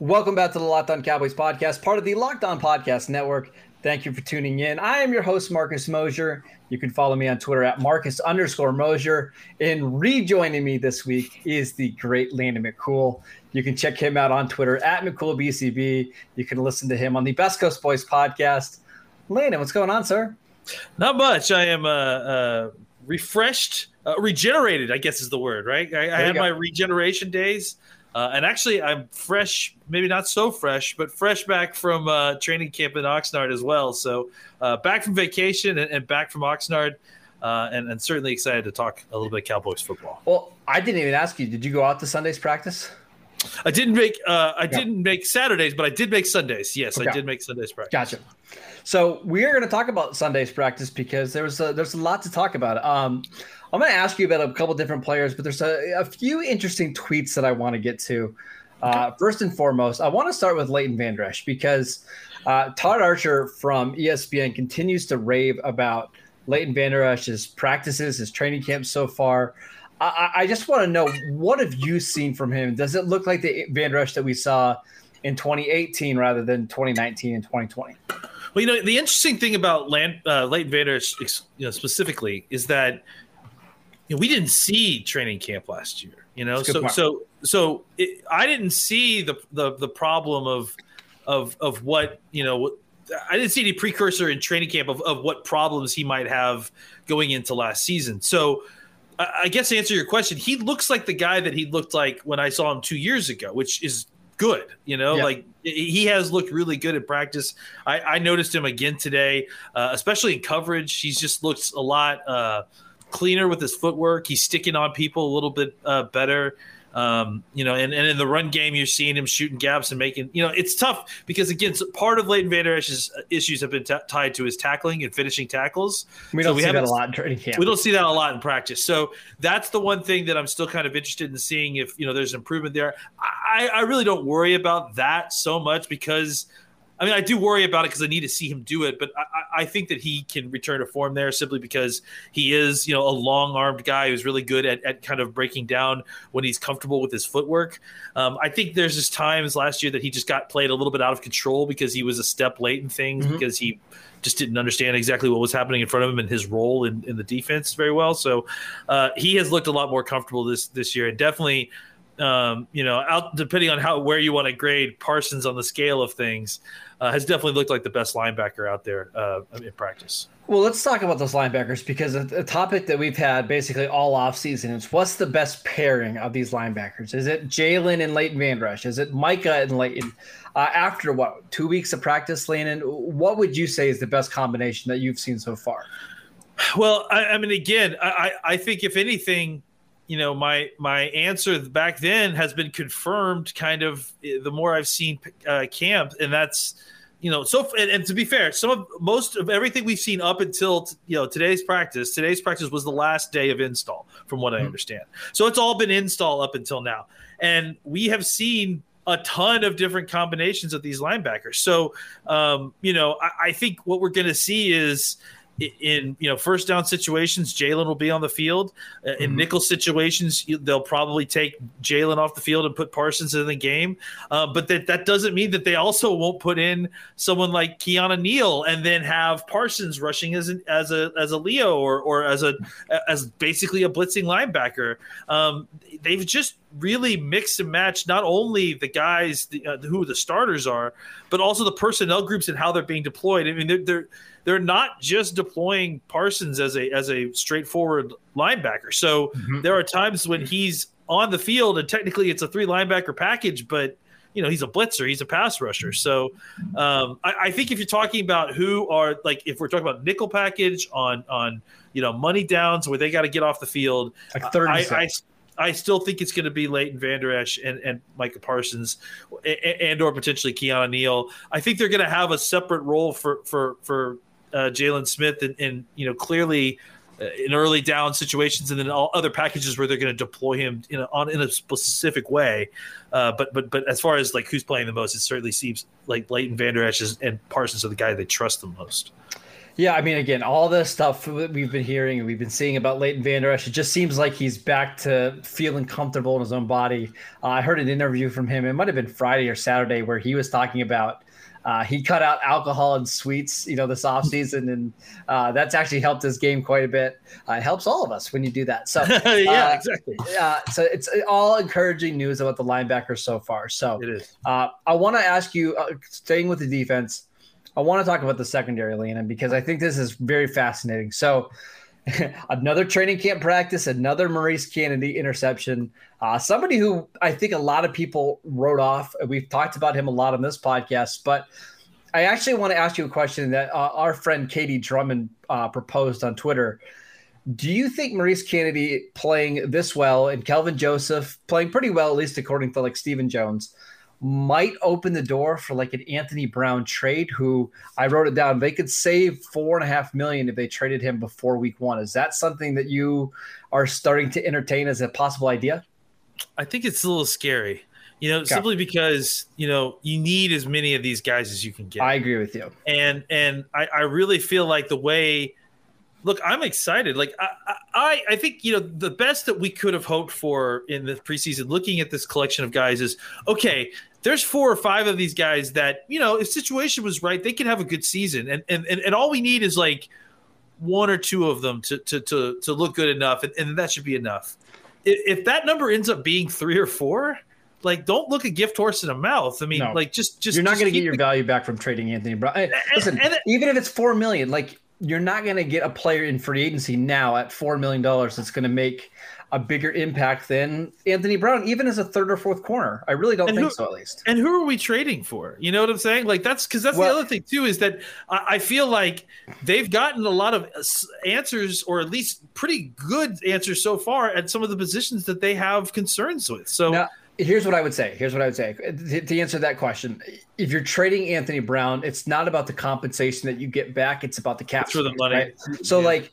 Welcome back to the Locked On Cowboys podcast, part of the Locked On Podcast Network. Thank you for tuning in. I am your host, Marcus Mosher. You can follow me on Twitter at Marcus underscore Mosher. And rejoining me this week is the great Landon McCool. You can check him out on Twitter at McCoolBCB. You can listen to him on the Best Coast Boys podcast. Landon, what's going on, sir? Not much. I am uh, uh, refreshed, uh, regenerated, I guess is the word, right? I, I had go. my regeneration days. Uh, and actually, I'm fresh, maybe not so fresh, but fresh back from uh, training camp in Oxnard as well. So uh, back from vacation and, and, back from Oxnard, uh, and, and, certainly excited to talk a little bit Cowboys football. Well, I didn't even ask you. Did you go out to Sunday's practice? I didn't make uh, I didn't make Saturdays, but I did make Sundays. Yes, okay. I did make Sundays practice. Gotcha. So we are going to talk about Sunday's practice because there's a, there's a lot to talk about. Um, I'm going to ask you about a couple different players, but there's a, a few interesting tweets that I want to get to. Uh, first and foremost, I want to start with Leighton Vander Esch because uh, Todd Archer from ESPN continues to rave about Leighton Vander Esch's practices, his training camp so far. I, I just want to know what have you seen from him? Does it look like the Vander Esch that we saw in 2018 rather than 2019 and 2020? Well, you know, the interesting thing about Land, uh, Leighton Vander Esch, you know, specifically is that you know, we didn't see training camp last year. You know, so so so it, I didn't see the, the the problem of of of what you know. I didn't see any precursor in training camp of, of what problems he might have going into last season. So I, I guess to answer your question, he looks like the guy that he looked like when I saw him two years ago, which is good. You know, yeah. like he has looked really good at practice. I, I noticed him again today, uh, especially in coverage. He's just looks a lot. Uh, cleaner with his footwork. He's sticking on people a little bit uh, better. Um, you know, and, and in the run game, you're seeing him shooting gaps and making, you know, it's tough because again, part of Leighton Vander Esch's issues have been t- tied to his tackling and finishing tackles. We don't so we see that a lot in training camp. We don't see that a lot in practice. So that's the one thing that I'm still kind of interested in seeing if, you know, there's improvement there. I, I really don't worry about that so much because I mean, I do worry about it because I need to see him do it, but I, I, think that he can return to form there simply because he is, you know, a long armed guy who's really good at, at kind of breaking down when he's comfortable with his footwork. Um, I think there's just times last year that he just got played a little bit out of control because he was a step late in things mm-hmm. because he just didn't understand exactly what was happening in front of him and his role in, in the defense very well. So uh, he has looked a lot more comfortable this this year and definitely um, you know, out depending on how where you want to grade Parsons on the scale of things, uh, has definitely looked like the best linebacker out there uh, in practice. Well, let's talk about those linebackers because a, topic that we've had basically all off season is what's the best pairing of these linebackers? Is it Jaylon and Leighton Vander Esch? Is it Micah and Leighton? Uh, after what two weeks of practice, Landon, what would you say is the best combination that you've seen so far? Well, I, I mean, again, I, I think if anything, you know my my answer back then has been confirmed kind of eh, the more i've seen uh, camp and that's you know so and, and, to be fair some of most of everything we've seen up until t- you know today's practice today's practice was the last day of install from what mm-hmm. i understand. So it's all been install up until now. And we have seen a ton of different combinations of these linebackers. So um, you know I, I think what we're going to see is in you know first down situations, Jaylon will be on the field. Uh, in mm-hmm. nickel situations, they'll probably take Jaylon off the field and put Parsons in the game. Uh, but that that doesn't mean that they also won't put in someone like Keanu Neal and then have Parsons rushing as an, as a as a Leo or or as a as basically a blitzing linebacker. Um, they've just really mix and match not only the guys the, uh, who the starters are, but also the personnel groups and how they're being deployed. I mean, they're, they're they're not just deploying Parsons as a as a straightforward linebacker. So mm-hmm. there are times when he's on the field and technically it's a three linebacker package, but you know he's a blitzer, he's a pass rusher. So um, I, I, think if you're talking about who are like if we're talking about nickel package on on you know money downs where they got to get off the field, like 30 I, I, I still think it's going to be Leighton Vander Esch and, and Micah Parsons and, and or potentially Keanu Neal. I think they're going to have a separate role for for for uh, Jaylon Smith and, and you know clearly uh, in early down situations, and then all other packages where they're going to deploy him in a, on in a specific way. Uh, but but but as far as like who's playing the most, it certainly seems like Leighton Vander Esch and Parsons are the guy they trust the most. Yeah, I mean, again, all the stuff that we've been hearing and we've been seeing about Leighton Vander Esch, it just seems like he's back to feeling comfortable in his own body. Uh, I heard an interview from him. It might have been Friday or Saturday where he was talking about uh, he cut out alcohol and sweets, you know, this offseason, and uh, that's actually helped his game quite a bit. Uh, it helps all of us when you do that. So, yeah, uh, exactly. Uh, so it's all encouraging news about the linebackers so far. So, It is. uh, I want to ask you, uh, staying with the defense, I want to talk about the secondary, Landon, because I think this is very fascinating. So, another training camp practice, another Maurice Canady interception. Uh, somebody who I think a lot of people wrote off. We've talked about him a lot on this podcast, but I actually want to ask you a question that uh, our friend KD Drummond uh, proposed on Twitter. Do you think Maurice Canady playing this well and Kelvin Joseph playing pretty well, at least according to like Stephen Jones, might open the door for like an Anthony Brown trade? Who I wrote it down, they could save four and a half million if they traded him before week one. Is that something that you are starting to entertain as a possible idea? I think it's a little scary. You know, simply because you know you need as many of these guys as you can get. I agree with you. and and I, I really feel like the way look i'm excited like I, I i think you know the best that we could have hoped for in the preseason looking at this collection of guys is okay there's four or five of these guys that you know if situation was right they could have a good season and and and, and all we need is like one or two of them to to to, to look good enough and, and that should be enough if, if that number ends up being three or four like don't look a gift horse in the mouth i mean No. like just just you're not going to get your the- value back from trading Anthony Brown. Eh, hey, Listen, and even if it's four million, like you're not going to get a player in free agency now at four million dollars that's going to make a bigger impact than Anthony Brown, even as a third or fourth corner. I really don't And think who- so, at least. And who are we trading for? You know what I'm saying? Like that's because that's Well- the other thing too is that I, I feel like they've gotten a lot of answers, or at least pretty good answers so far at some of the positions that they have concerns with. So Now, here's what I would say. Here's what I would say to, to answer that question. If you're trading Anthony Brown, it's not about the compensation that you get back; it's about the cap It's for the money. right? So, Yeah. like,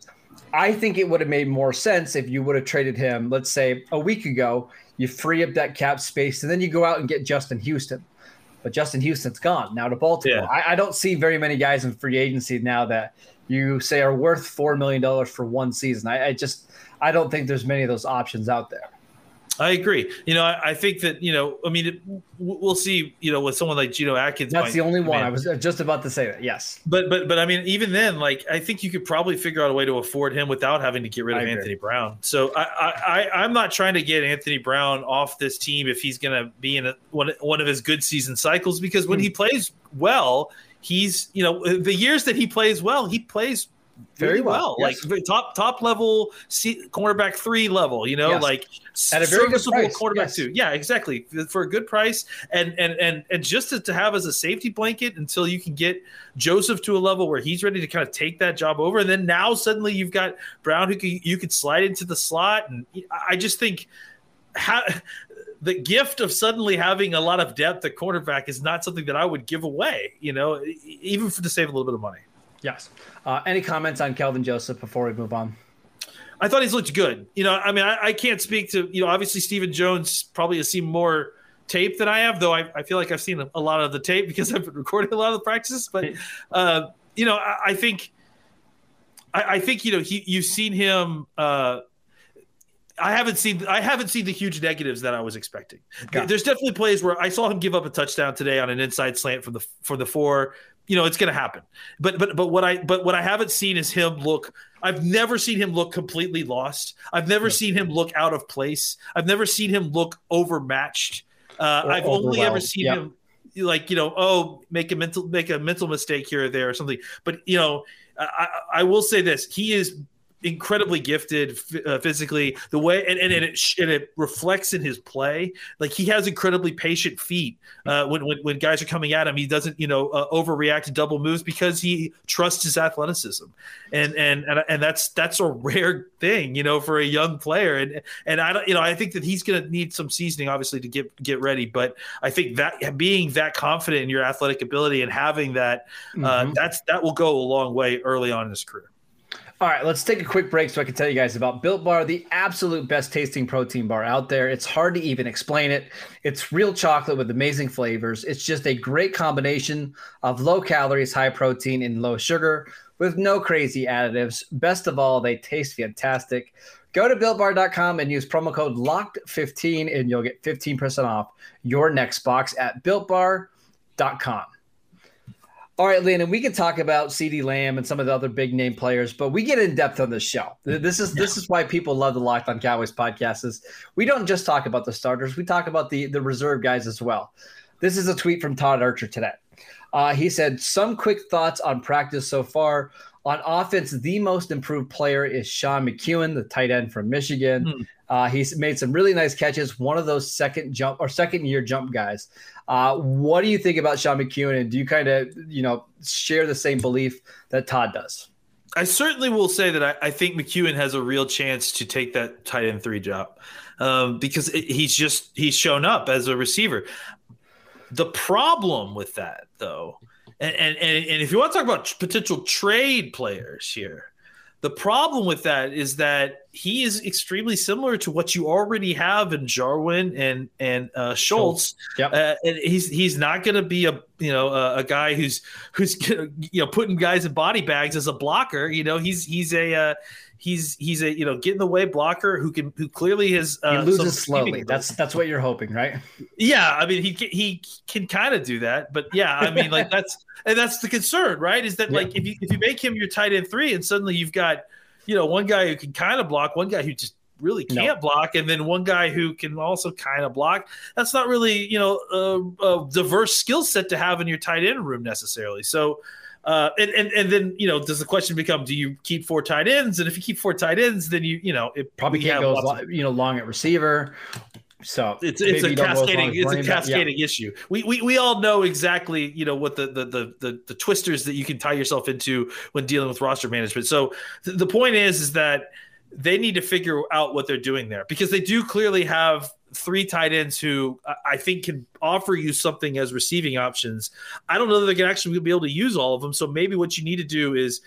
I think it would have made more sense if you would have traded him. Let's say a week ago, you free up that cap space, and then you go out and get Justin Houston. But Justin Houston's gone now to Baltimore. Yeah. I, I don't see very many guys in free agency now that you say are worth four million dollars for one season. I, I just I don't think there's many of those options out there. I agree. You know, I, I think that you know, I mean, it, we'll see. You know, with someone like Geno Atkins, That's might the only one. in. I was uh, just about to say that. Yes. But but but I mean, even then, like I think you could probably figure out a way to afford him without having to get rid I of agree. Anthony Brown. So I, I I I'm not trying to get Anthony Brown off this team if he's going to be in a, one one of his good season cycles because when hmm. he plays well, he's you know the years that he plays well, he plays Very well, well, yes. like top top level C, cornerback three level. You know, Yes. like At a very serviceable price, quarterback yes. two. Yeah, exactly for a good price, and and and and just to, to have as a safety blanket until you can get Joseph to a level where he's ready to kind of take that job over, and then now suddenly you've got Brown who can, you could slide into the slot, and I just think how. The gift of suddenly having a lot of depth at cornerback is not something that I would give away, you know, even for to save a little bit of money. Yes. Uh, any comments on Kelvin Joseph before we move on? I thought he's looked good. You know, I mean, I, I can't speak to, you know, obviously Stephen Jones probably has seen more tape than I have, though I, I feel like I've seen a, a lot of the tape because I've been recording a lot of the practices. But, uh, you know, I, I think, I, I think, you know, he, you've seen him, uh, I haven't seen I haven't seen the huge negatives that I was expecting. There's definitely plays where I saw him give up a touchdown today on an inside slant from the for the four. You know, it's going to happen. But but but what I but what I haven't seen is him look. I've never seen him look completely lost. I've never seen him look out of place. I've never seen him look overmatched. Uh, I've only ever seen Yep. him like you know oh make a mental make a mental mistake here or there or something. But you know I I will say this: he is incredibly gifted uh, physically. The way and, and, and it and it reflects in his play. Like he has incredibly patient feet uh, when, when when guys are coming at him. He doesn't you know uh, overreact to double moves because he trusts his athleticism, and and and and that's that's a rare thing you know for a young player. And and I don't you know I think that he's going to need some seasoning obviously to get get ready. But I think that being that confident in your athletic ability and having that uh, mm-hmm. that's that will go a long way early on in his career. All right, let's take a quick break so I can tell you guys about Built Bar, the absolute best tasting protein bar out there. It's hard to even explain it. It's real chocolate with amazing flavors. It's just a great combination of low calories, high protein, and low sugar with no crazy additives. Best of all, they taste fantastic. Go to builtbar.com and use promo code LOCKED15 and you'll get 15% off your next box at builtbar.com. All right, Landon, we can talk about CeeDee Lamb and some of the other big name players, but we get in depth on this show. This is this is why people love the Locked on Cowboys podcast. Is we don't just talk about the starters, we talk about the the reserve guys as well. This is a tweet from Todd Archer today. Uh, he said some quick thoughts on practice so far. On offense, the most improved player is Sean McKeon, the tight end from Michigan. Hmm. Uh, he's made some really nice catches. One of those second jump or second year jump guys. Uh, what do you think about Sean McKeon? And do you kind of, you know, share the same belief that Todd does? I certainly will say that I, I think McKeon has a real chance to take that tight end three job um, because it, he's just he's shown up as a receiver. The problem with that, though, and, and, and if you want to talk about potential trade players here, the problem with that is that he is extremely similar to what you already have in Jarwin and and uh, Schultz. Yep. Uh, and he's he's not going to be a you know a, a, guy who's who's you know putting guys in body bags as a blocker. You know he's he's a uh, he's he's a you know get in the way blocker who can who clearly has uh, he loses slowly. That's that's what you're hoping, right? Yeah, I mean he he can kind of do that, but yeah, I mean like that's and that's the concern, right? Is that yeah. like if you if you make him your tight end three and suddenly you've got you know one guy who can kind of block, one guy who just really can't no. block, and then one guy who can also kind of block. That's not really you know a, a diverse skill set to have in your tight end room necessarily. So uh, and, and and then you know, does the question become: Do you keep four tight ends? And if you keep four tight ends, then you you know it probably can't go of, you know long at receiver. So it's it's a cascading it's a cascading yeah. issue. We, we we all know exactly you know what the, the the the the twisters that you can tie yourself into when dealing with roster management. So th- the point is is that they need to figure out what they're doing there because they do clearly have three tight ends who I think can offer you something as receiving options. I don't know that they can actually be able to use all of them. So maybe what you need to do is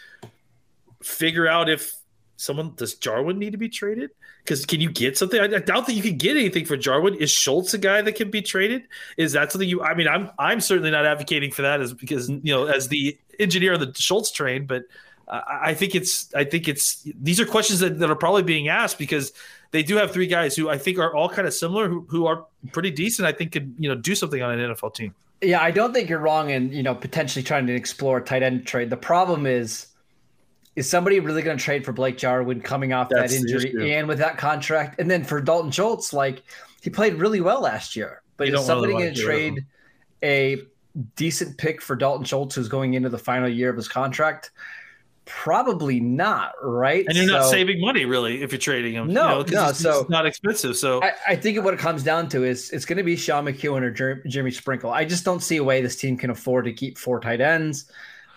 figure out if someone does Jarwin need to be traded? Because can you get something? I, I, doubt that you can get anything for Jarwin. Is Schultz a guy that can be traded? Is that something you? I mean, I'm I'm certainly not advocating for that as because you know as the engineer of the Schultz train, but I think it's I think it's these are questions that, that are probably being asked because they do have three guys who I think are all kind of similar who, who are pretty decent. I think could you know do something on an NFL team. Yeah, I don't think you're wrong in you know potentially trying to explore tight end trade. The problem is, is somebody really going to trade for Blake Jarwin coming off That's that injury and with that contract, and then for Dalton Schultz, like he played really well last year, but is somebody going to trade a decent pick for Dalton Schultz who's going into the final year of his contract? Probably not, right? And you're so, not saving money really if you're trading him. No, you know, no. so it's not expensive. So I, I, think what it comes down to is it's going to be Sean McKeon or Jer- Jimmy Sprinkle. I just don't see a way this team can afford to keep four tight ends.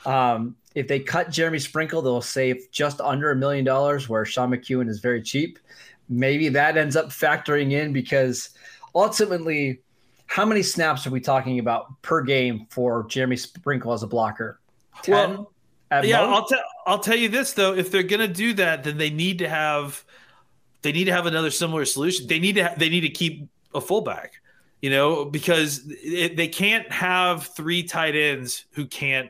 Um, if they cut Jeremy Sprinkle, they'll save just under a million dollars, where Sean McKeon is very cheap. Maybe that ends up factoring in because ultimately, how many snaps are we talking about per game for Jeremy Sprinkle as a blocker? Ten. Well, yeah, I'll tell I'll tell you this though, if they're going to do that, then they need to have they need to have another similar solution. They need to ha- they need to keep a fullback, you know, because it, they can't have three tight ends who can't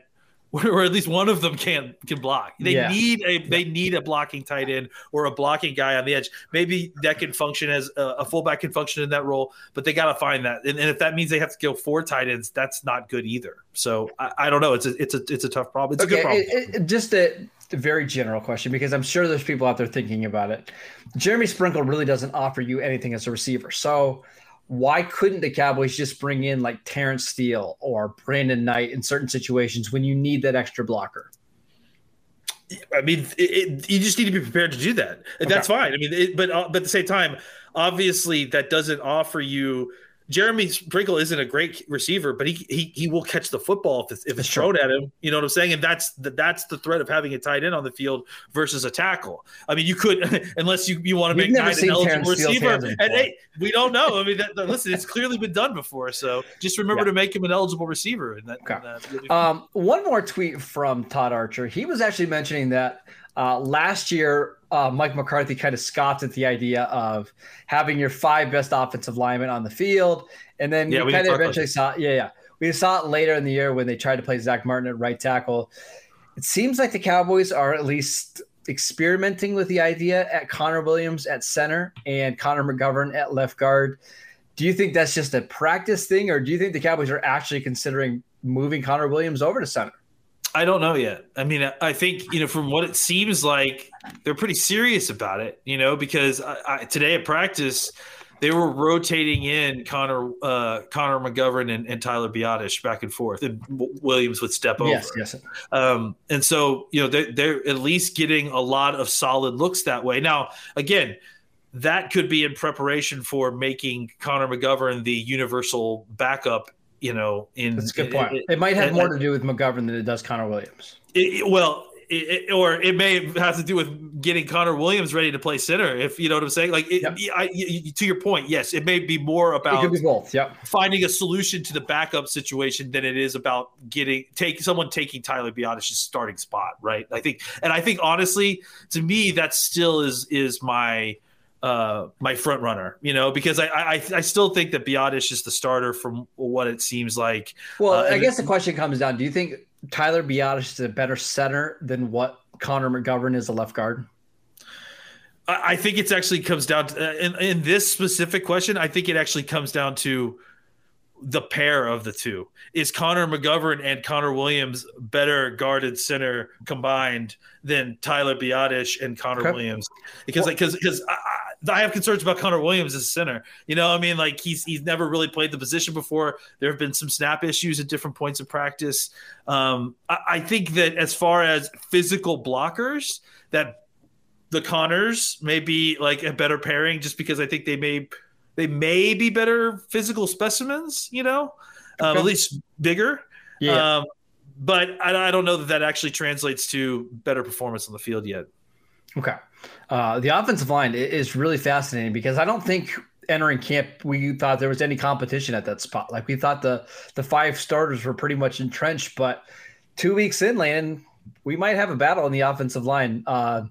or at least one of them can can block. They yeah. need a they need a blocking tight end or a blocking guy on the edge. Maybe that can function as a, a fullback can function in that role, but they got to find that. And, and, if that means they have to go four tight ends, that's not good either. So I, I don't know. It's a it's a it's a tough problem. It's okay, a good problem. It, it, just a, a very general question because I'm sure there's people out there thinking about it. Jeremy Sprinkle really doesn't offer you anything as a receiver, so why couldn't the Cowboys just bring in like Terence Steele or Brandon Knight in certain situations when you need that extra blocker? I mean, it, it, you just need to be prepared to do that. Okay. That's fine. I mean, it, but uh, but at the same time, obviously, that doesn't offer you Jeremy Sprinkle isn't a great receiver, but he he, he will catch the football if it's, if it's thrown at him. You know what I'm saying? And that's the, that's the threat of having a tight end on the field versus a tackle. I mean, you could unless you, you want to make Knight an eligible receiver. And hey, we don't know. I mean, that, listen, it's clearly been done before. So just remember yeah. to make him an eligible receiver. And that, okay. And um, one more tweet from Todd Archer. He was actually mentioning that uh, last year uh, Mike McCarthy kind of scoffed at the idea of having your five best offensive linemen on the field, and then yeah, we, kind of eventually saw, yeah, yeah, we saw it later in the year when they tried to play Zach Martin at right tackle. It seems like the Cowboys are at least experimenting with the idea at Connor Williams at center and Connor McGovern at left guard. Do you think that's just a practice thing, or do you think the Cowboys are actually considering moving Connor Williams over to center? I don't know yet. I mean, I think you know from what it seems like they're pretty serious about it. You know, because I, I, today at practice they were rotating in Connor uh, Connor McGovern and, and, Tyler Biadasz back and forth, and Williams would step over. Yes, yes. Um, and so you know they're, they're at least getting a lot of solid looks that way. Now, again, that could be in preparation for making Connor McGovern the universal backup you know, in that's a good point. It, it might have more to do with McGovern than it does Connor Williams. It, well, it, or it may have to do with getting Connor Williams ready to play center. If you know what I'm saying, like yep. I, to your point, yes, it may be more about be both. Yep. finding a solution to the backup situation than it is about getting take someone taking Tyler Biadasz's starting spot, right? I think, and I think honestly, to me, that still is is my uh, my front runner, you know, because I, I I still think that Biadasz is the starter from what it seems like. Well, uh, I guess the question comes down: Do you think Tyler Biadasz is a better center than what Connor McGovern is a left guard? I, I think it's actually comes down to uh, in, in this specific question. I think it actually comes down to the pair of the two. Is Connor McGovern and Connor Williams better guarded center combined than Tyler Biadasz and Connor okay. Williams? Because because because I, have concerns about Connor Williams as a center. You know, I mean, like he's he's never really played the position before. There have been some snap issues at different points of practice. Um, I, I think that as far as physical blockers, that the Connors may be like a better pairing, just because I think they may they may be better physical specimens. You know, um, at least bigger. Yeah. Um, but I, I don't know that that actually translates to better performance on the field yet. Okay. Uh, the offensive line is really fascinating because I don't think entering camp we thought there was any competition at that spot. Like we thought the the five starters were pretty much entrenched, but two weeks in, Landon, we might have a battle on the offensive line. Uh,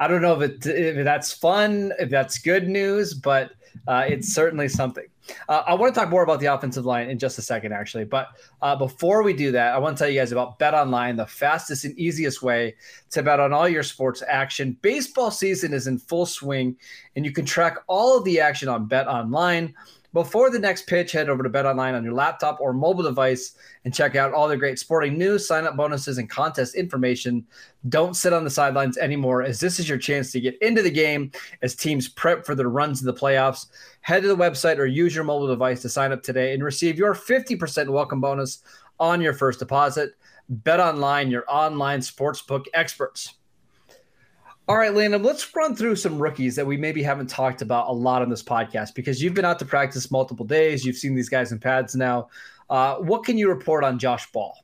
I don't know if, it, if that's fun, if that's good news, but uh, it's certainly something. Uh, I want to talk more about the offensive line in just a second, actually. But uh, before we do that, I want to tell you guys about Bet Online, the fastest and easiest way to bet on all your sports action. Baseball season is in full swing, and you can track all of the action on Bet Online. Before the next pitch, head over to Bet Online on your laptop or mobile device and check out all the great sporting news, sign up bonuses, and contest information. Don't sit on the sidelines anymore, as this is your chance to get into the game as teams prep for their runs to the playoffs. Head to the website or use your mobile device to sign up today and receive your 50% welcome bonus on your first deposit. Bet Online, your online sportsbook experts. All right, Landon, let's run through some rookies that we maybe haven't talked about a lot on this podcast because you've been out to practice multiple days. You've seen these guys in pads now. Uh, what can you report on Josh Ball?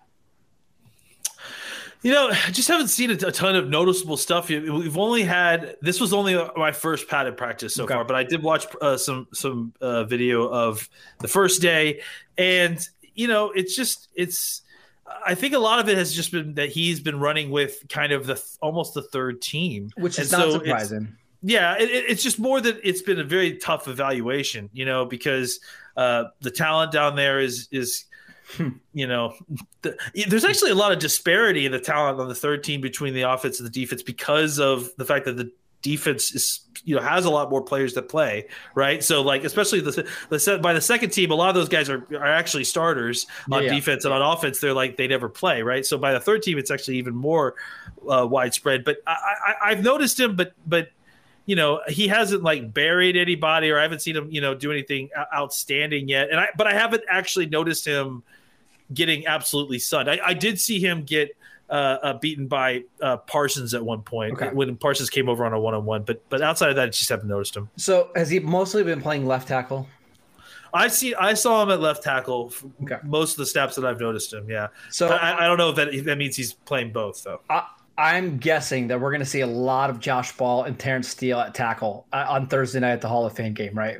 You know, I just haven't seen a, ton of noticeable stuff. We've only had this was only my first padded practice so okay. far, but I did watch uh, some some uh, video of the first day, and you know, it's just it's I think a lot of it has just been that he's been running with kind of the almost the third team, which is and not so surprising. Yeah, it, it's just more that it's been a very tough evaluation, you know, because uh, the talent down there is is hmm. you know the, there's actually a lot of disparity in the talent on the third team between the offense and the defense because of the fact that the defense is you know has a lot more players that play right? So like especially the, the by the second team a lot of those guys are, are actually starters on yeah, defense yeah. and on offense. They're like they never play right? So by the third team it's actually even more uh, widespread. But I, I i've noticed him but but you know he hasn't like buried anybody or i haven't seen him you know do anything outstanding yet. And i but i haven't actually noticed him getting absolutely sunned. I, I did see him get uh, uh, beaten by uh, Parsons at one point Okay. when Parsons came over on a one on one. But but outside of that, I just haven't noticed him. So has he mostly been playing left tackle? I see. I saw him at left tackle. Okay. Most of the snaps that I've noticed him. Yeah. So I, I don't know if that that means he's playing both though. I, I'm guessing that we're going to see a lot of Josh Ball and Terence Steele at tackle uh, on Thursday night at the Hall of Fame game, right?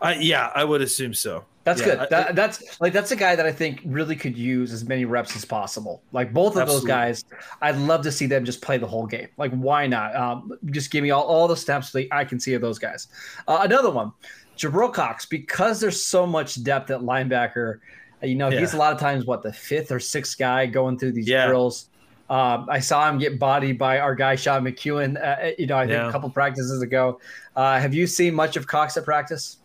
I, yeah, I would assume so. That's Yeah, good. I- That, that's like that's a guy that I think really could use as many reps as possible. Like both of Absolutely. those guys, I'd love to see them just play the whole game. Like why not? Um, just give me all, all the steps that I can see of those guys. Uh, another one, Jabril Cox, because there's so much depth at linebacker. uh, You know, he's a lot of times what the fifth or sixth guy going through these Yeah. drills. Um, I saw him get bodied by our guy Sean McKeon. Uh, you know, I think Yeah. a couple practices ago. Uh, have you seen much of Cox at practice?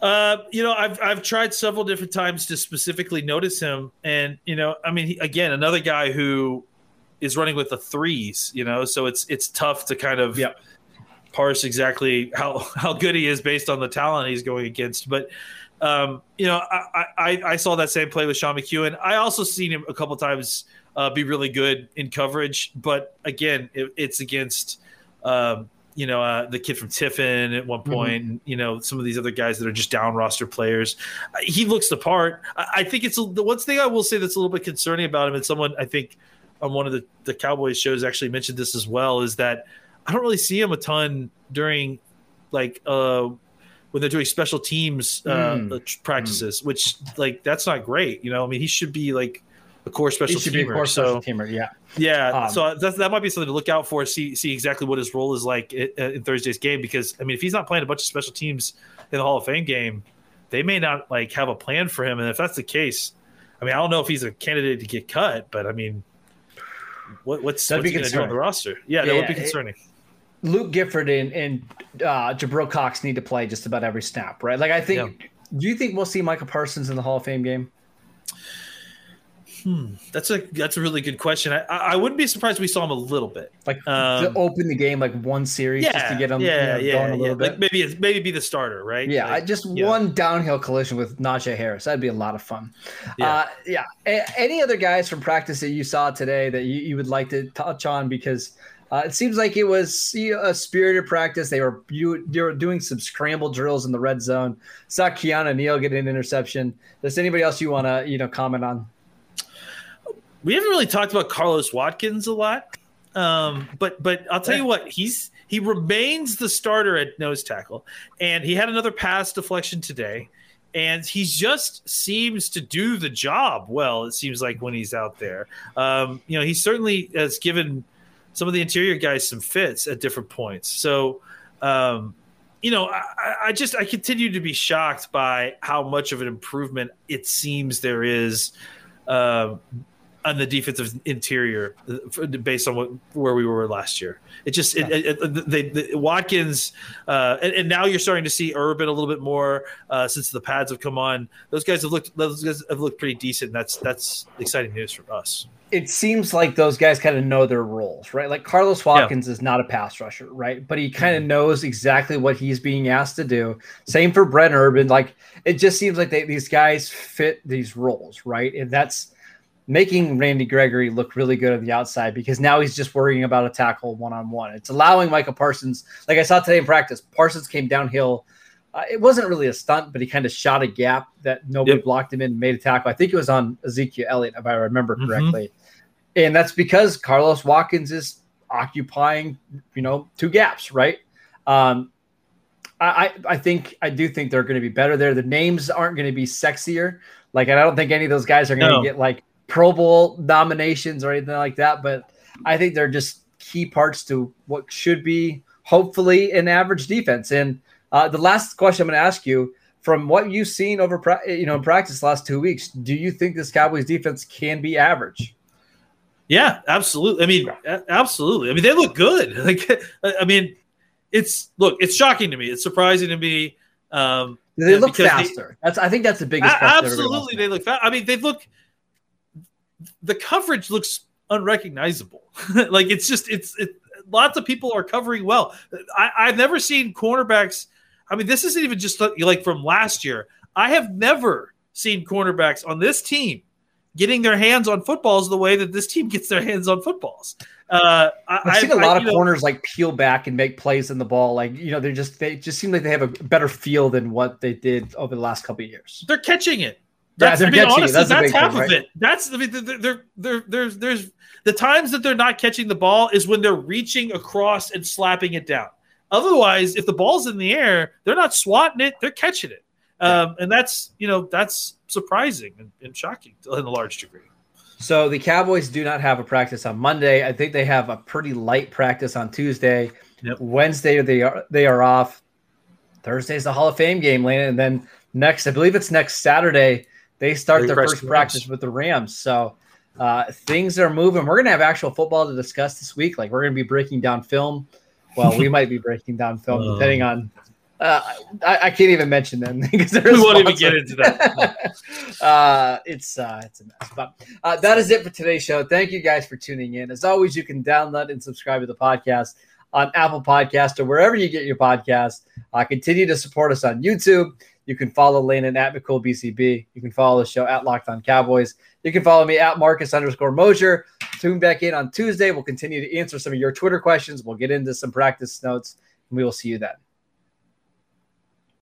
Uh, you know, I've I've tried several different times to specifically notice him, and you know, I mean, he, again, another guy who is running with the threes. You know, so it's it's tough to kind of parse exactly how how good he is based on the talent he's going against. But um, you know, I, I I saw that same play with Sean McKeon. I also seen him a couple times uh, be really good in coverage, but again, it, it's against. Um, you know, uh, the kid from Tiffin at one point, and, you know, some of these other guys that are just down roster players. Uh, He looks the part. I, I think it's the one thing I will say that's a little bit concerning about him, and someone I think on one of the, the Cowboys shows actually mentioned this as well, is that I don't really see him a ton during like uh when they're doing special teams uh, Mm. uh, practices, which like that's not great. You know, I mean, he should be like a core He special should be a teamer. core so special teamer. Yeah. yeah, Um, so that that might be something to look out for. See see exactly what his role is like in, in Thursday's game because I mean, if he's not playing a bunch of special teams in the Hall of Fame game, they may not like have a plan for him. And if that's the case, I mean, I don't know if he's a candidate to get cut, but I mean, what, what's That'd what's going to do on the roster? Yeah, that would be it- concerning. Luke Gifford and, and uh, Jabril Cox need to play just about every snap, right? Like, I think. Do you think we'll see Micah Parsons in the Hall of Fame game? That's a that's a really good question. I I wouldn't be surprised if we saw him a little bit. Like Um, to open the game, like one series, just to get him yeah, you know, yeah, going a yeah. little bit. Like maybe it's, maybe be the starter, right? yeah, I Like, just yeah. one downhill collision with Najee Harris. That'd be a lot of fun. Yeah. Uh, yeah. A- any other guys from practice that you saw today that you, you would like to touch on? Because uh, it seems like it was you know, a spirited practice. They were you they were doing some scramble drills in the red zone. Saw Keanu Neal get an interception. Does anybody else you want to you know comment on? We haven't really talked about Carlos Watkins a lot. Um, but but I'll tell you what, he's he remains the starter at nose tackle, and he had another pass deflection today, and he just seems to do the job well. It seems like when he's out there, um, you know, he certainly has given some of the interior guys some fits at different points. So, um, you know, I, I just I continue to be shocked by how much of an improvement it seems there is. Uh, on the defensive interior uh, based on what where we were last year. It just it, it, it- they, the Watkins uh, and, and now you're starting to see Urban a little bit more uh, since the pads have come on. Those guys have looked those guys have looked pretty decent. That's that's exciting news for us. it seems like those guys kind of know their roles, right? Like Carlos Watkins is not a pass rusher, right? But he kind of knows exactly what he's being asked to do. Same for Brent Urban. Like it just seems like they, these guys fit these roles, right? And that's making Randy Gregory look really good on the outside because now he's just worrying about a tackle one on one. It's allowing Micah Parsons, like I saw today in practice, Parsons came downhill. Uh, it wasn't really a stunt, but he kind of shot a gap that nobody Yep. blocked him in, and made a tackle. I think it was on Ezekiel Elliott, if I remember Mhm. correctly. And that's because Carlos Watkins is occupying, you know, two gaps, right? Um, I, I I think I do think they're going to be better there. The names aren't going to be sexier. Like, and I don't think any of those guys are going to No. get like Pro Bowl nominations or anything like that. But I think they're just key parts to what should be hopefully an average defense. And uh, the last question I'm going to ask you, from what you've seen over, pra- you know, in practice last two weeks, do you think this Cowboys defense can be average? Yeah, absolutely. I mean, absolutely. I mean, they look good. Like, I mean, it's look, it's shocking to me. It's surprising to me. Um, they look because they- faster? That's I think that's the biggest. A- question everybody wants absolutely, they look fat. I mean, they look. The coverage looks unrecognizable. like it's just it's it, lots of people are covering well. I, I've never seen cornerbacks. I mean, this isn't even just like, from last year. I have never seen cornerbacks on this team getting their hands on footballs the way that this team gets their hands on footballs. Uh, I, I've seen a lot I, of know, corners like peel back and make plays in the ball. Like you know, they're just they just seem like they have a better feel than what they did over the last couple of years. They're catching it. Yeah, That's, mean, honestly, That's that's, half thing, of right? it. That's I mean, they're, they're, they're, there's there's the times that they're not catching the ball is when they're reaching across and slapping it down. Otherwise, if the ball's in the air, they're not swatting it; they're catching it, um, and that's you know that's surprising and, and shocking in a large degree. So the Cowboys do not have a practice on Monday. I think they have a pretty light practice on Tuesday. Yep. Wednesday they are they are off. Thursday's the Hall of Fame game, Lana, and then next, I believe it's next Saturday, they start their first practice with the Rams. So uh, things are moving. We're gonna have actual football to discuss this week. Like we're gonna be breaking down film. Well, we might be breaking down film Oh. depending on. Uh, I, I can't even mention them because We won't even get into that. uh, it's uh, it's a mess. But uh, that is it for today's show. Thank you guys for tuning in. As always, you can download and subscribe to the podcast on Apple Podcast or wherever you get your podcast. Uh, continue to support us on YouTube. You can follow Landon at McCool BCB. You can follow the show at Locked On Cowboys. You can follow me at Marcus underscore Mosher. Tune back in on Tuesday. We'll continue to answer some of your Twitter questions. We'll get into some practice notes, and we will see you then.